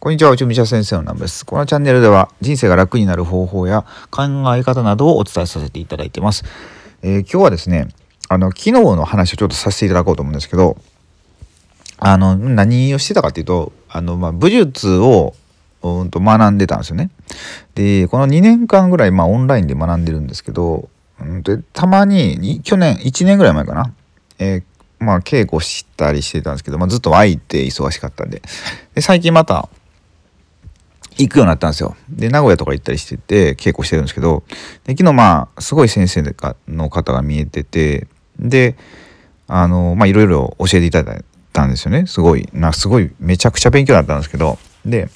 こんにちは、内海者先生のナムです。このチャンネルでは人生が楽になる方法や考え方などをお伝えさせていただいてます。えー、今日はですね、あの、昨日の話をちょっとさせていただこうと思うんですけど、あの、何をしてたかっていうと、あの、まあ、武術を、うんと学んでたんですよね。で、この2年間ぐらい、まあ、オンラインで学んでるんですけど、うんでたまに、去年、1年ぐらい前かな、えーまあ稽古したりしてたんですけど、まあ、ずっと空いて忙しかったんでで最近また行くようになったんですよ。で、名古屋とか行ったりしてて、稽古してるんですけど、で昨日まあ、すごい先生の方が見えてて、で、あの、まあ、いろいろ教えていただいたんですよね。すごい、な、すごい、めちゃくちゃ勉強だったんですけど、で、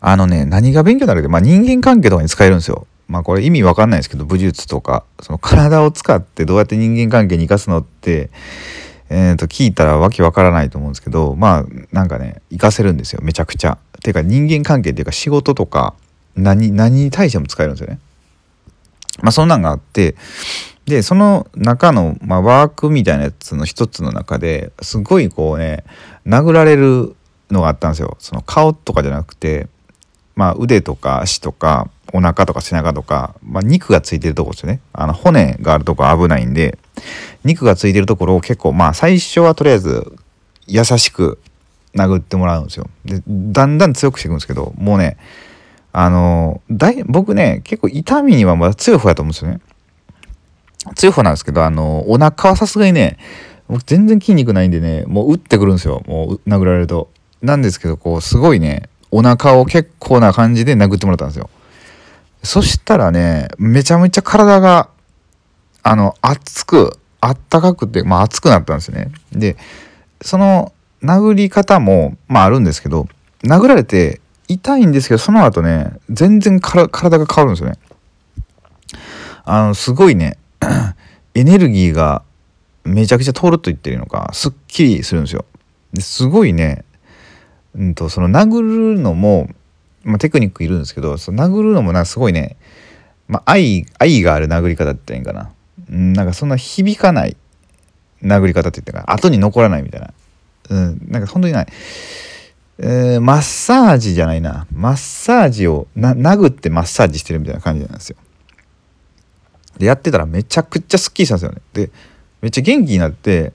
あのね、何が勉強になるか、まあ、人間関係とかに使えるんですよ。まあ、これ意味わかんないですけど、武術とか、その体を使ってどうやって人間関係に生かすのって、えー、と聞いたらわけわからないと思うんですけどまあなんかね活かせるんですよめちゃくちゃ。ていうか人間関係っていうか仕事とか何何に対しても使えるんですよね。まあそんなんがあってでその中の、まあ、ワークみたいなやつの一つの中ですごいこうね殴られるのがあったんですよ。その顔とかじゃなくて、まあ、腕とか足とかお腹とか背中とか、まあ、肉がついてるとこですよね。あの骨があるとこ危ないんで肉がついてるところを結構まあ最初はとりあえず優しく殴ってもらうんですよ。でだんだん強くしていくんですけどもうねあのだい僕ね結構痛みにはまだ強い方やと思うんですよね。強い方なんですけどあのお腹はさすがにね僕全然筋肉ないんでねもう打ってくるんですよもう殴られると。なんですけどこうすごいねお腹を結構な感じで殴ってもらったんですよ。そしたらねめちゃめちゃ体があの熱くあったかくて、まあ、熱くなったんですね。でその殴り方も、まあ、あるんですけど殴られて痛いんですけどその後ね全然体が変わるんですよね。あのすごいね エネルギーがめちゃくちゃ通ると言ってるのかすっきりするんですよ。ですごいね、うんと、その殴るのも、まあ、テクニックいるんですけどその殴るのもなすごいね、まあ、愛愛がある殴り方って言うんかな。うんなんかそんな響かない殴り方って言ってか後に残らないみたいな、うん、なんか本当にない、えー、マッサージじゃないな。マッサージをな殴ってマッサージしてるみたいな感じなんですよ。でやってたらめちゃくちゃスッキリしたんですよね。でめっちゃ元気になって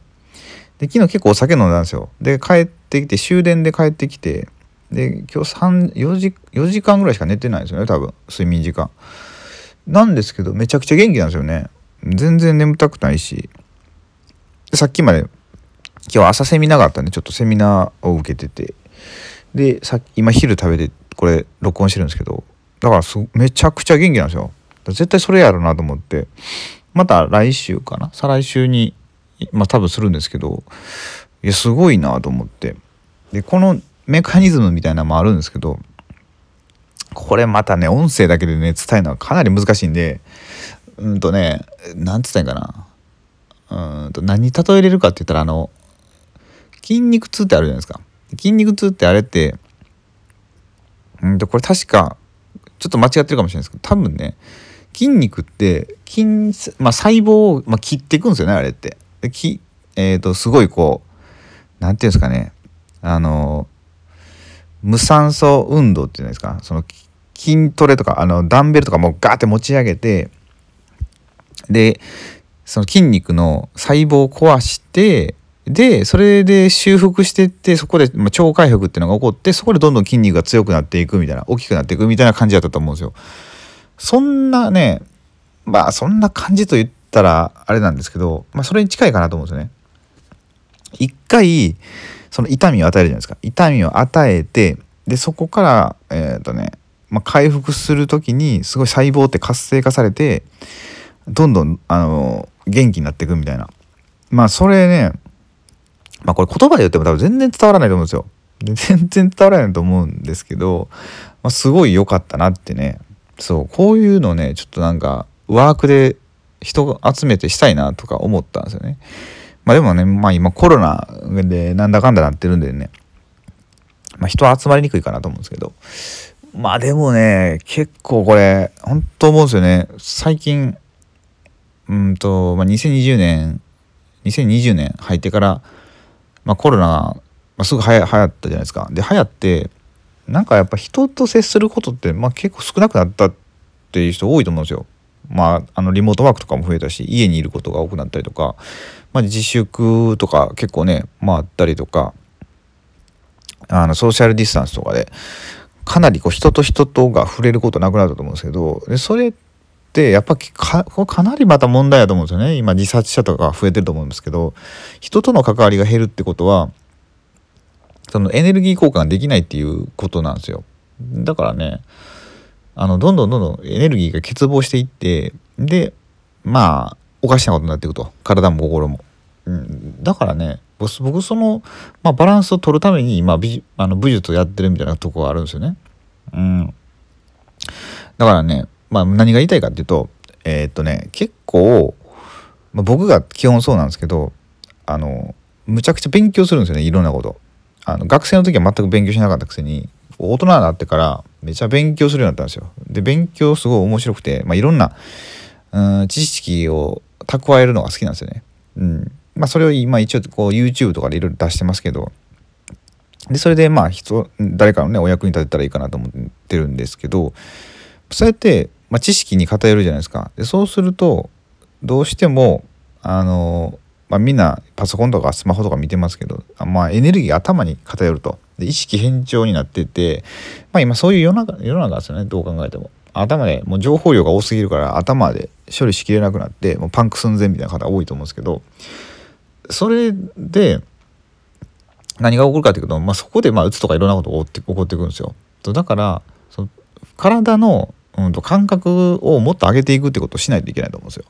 で昨日結構お酒飲んだんですよ。で帰ってきて終電で帰ってきてで今日4時 ,4 時間ぐらいしか寝てないですよね多分。睡眠時間。なんですけどめちゃくちゃ元気なんですよね。全然眠たくないし。さっきまで今日朝セミナーがあったんでちょっとセミナーを受けてて。でさ今昼食べてこれ録音してるんですけど。だからめちゃくちゃ元気なんですよ。絶対それやろうなと思って。また来週かな？再来週にまあ多分するんですけど。いやすごいなと思って。でこのメカニズムみたいなのもあるんですけどこれまたね音声だけでね伝えるのはかなり難しいんでうんとね何つったんかなうんと何に例えれるかって言ったらあの筋肉痛ってあるじゃないですか筋肉痛ってあれってうんとこれ確かちょっと間違ってるかもしれないですけど多分ね筋肉って筋、まあ、細胞を、まあ、切っていくんですよねあれって。できえっ、ー、とすごいこう何て言うんですかねあの無酸素運動っていうんですか？その筋トレとかあのダンベルとかもガーって持ち上げてでその筋肉の細胞を壊してでそれで修復してってそこで、ま超回復っていうのが起こってそこでどんどん筋肉が強くなっていくみたいな大きくなっていくみたいな感じだったと思うんですよ。そんなねまあそんな感じと言ったらあれなんですけど、まあ、それに近いかなと思うんですよね。一回その痛みを与えるじゃないですか痛みを与えてでそこからえっ、ー、とね、まあ、回復する時にすごい細胞って活性化されてどんどんあの元気になっていくみたいなまあそれねまあこれ言葉で言っても多分全然伝わらないと思うんですよ。で全然伝わらないと思うんですけど、まあ、すごい良かったなってねそうこういうのねちょっとなんかワークで人集めてしたいなとか思ったんですよね。まあでもねまあ今コロナでなんだかんだなってるんでねまあ人集まりにくいかなと思うんですけどまあでもね結構これ本当思うんですよね最近うんと、まあ、2020年2020年入ってから、まあ、コロナがあ、すぐはや流行ったじゃないですか。で流行ってなんかやっぱ人と接することって、まあ、結構少なくなったっていう人多いと思うんですよ。まあ、あのリモートワークとかも増えたし家にいることが多くなったりとか、まあ、自粛とか結構ね、まあ、あったりとかあのソーシャルディスタンスとかでかなりこう人と人とが触れることなくなったと思うんですけどでそれってやっぱかかなりまた問題だと思うんですよね。今自殺者とか増えてると思うんですけど人との関わりが減るってことはそのエネルギー交換ができないっていうことなんですよ。だからねあのどんどんどんどんエネルギーが欠乏していってでまあおかしなことになっていくと体も心も、うん、だからね僕その、まあ、バランスを取るために今美あの武術をやってるみたいなとこがあるんですよね。うん、だからね、まあ、何が言いたいかっていうとえー、っとね結構、まあ、僕が基本そうなんですけどあのむちゃくちゃ勉強するんですよねいろんなこと。あの学生の時は全く勉強しなかったくせに大人になってからめちゃ勉強するようになったんですよ。で勉強すごい面白くて、まあ、いろんなうん知識を蓄えるのが好きなんですよね。うんまあ、それを今一応こう YouTube とかでいろいろ出してますけどでそれでまあ人誰かのねお役に立てたらいいかなと思ってるんですけどそうやって、まあ、知識に偏るじゃないですか。でそうするとどうしてもあのまあ、みんなパソコンとかスマホとか見てますけど、まあ、エネルギー頭に偏るとで意識変調になってて、まあ、今そういう世の中世の中ですよねどう考えても。頭でもう情報量が多すぎるから頭で処理しきれなくなってもうパンク寸前みたいな方多いと思うんですけどそれで何が起こるかというと、まあ、そこでまあうつとかいろんなことが起こってくるんですよ。だからその体の、うん、と感覚をもっと上げていくってことをしないといけないと思うんですよ。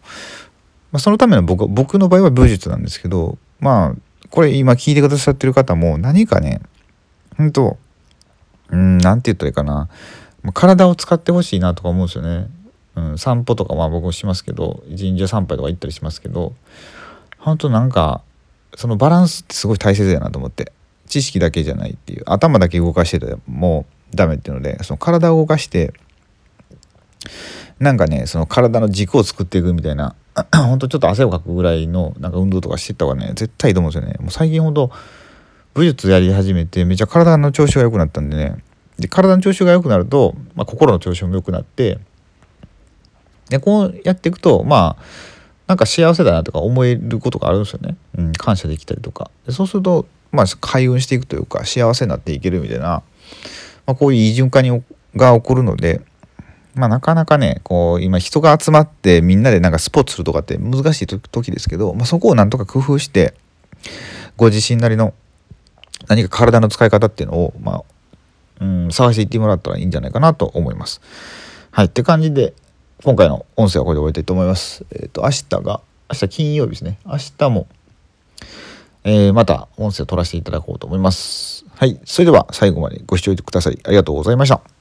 まあ、そのための僕僕の場合は武術なんですけどまあこれ今聞いてくださってる方も何かね本当うん何て言ったらいいかな体を使ってほしいなとか思うんですよね。うん、散歩とかまあ僕もしますけど神社参拝とか行ったりしますけど本当なんかそのバランスってすごい大切だなと思って知識だけじゃないっていう頭だけ動かしててもダメっていうのでその体を動かしてなんかねその体の軸を作っていくみたいなほんとちょっと汗をかくぐらいのなんか運動とかしてった方がね絶対いいと思うんですよねもう最近ほんと武術やり始めてめちゃ体の調子が良くなったんでね。で体の調子が良くなると、まあ、心の調子も良くなってでこうやっていくとまあなんか幸せだなとか思えることがあるんですよね、うん、感謝できたりとか。でそうするとまあ開運していくというか幸せになっていけるみたいな、まあ、こういういい循環にが起こるのでまあなかなかねこう今人が集まってみんなでなんかスポーツするとかって難しい時ですけど、まあ、そこをなんとか工夫してご自身なりの何か体の使い方っていうのを、まあ、うん、探していってもらったらいいんじゃないかなと思います。はいって感じで今回の音声はこれで終わりたいと思います。えっ、ー、と明日が明日金曜日ですね明日も、えー、また音声を取らせていただこうと思います。はいそれでは最後までご視聴くださりありがとうございました。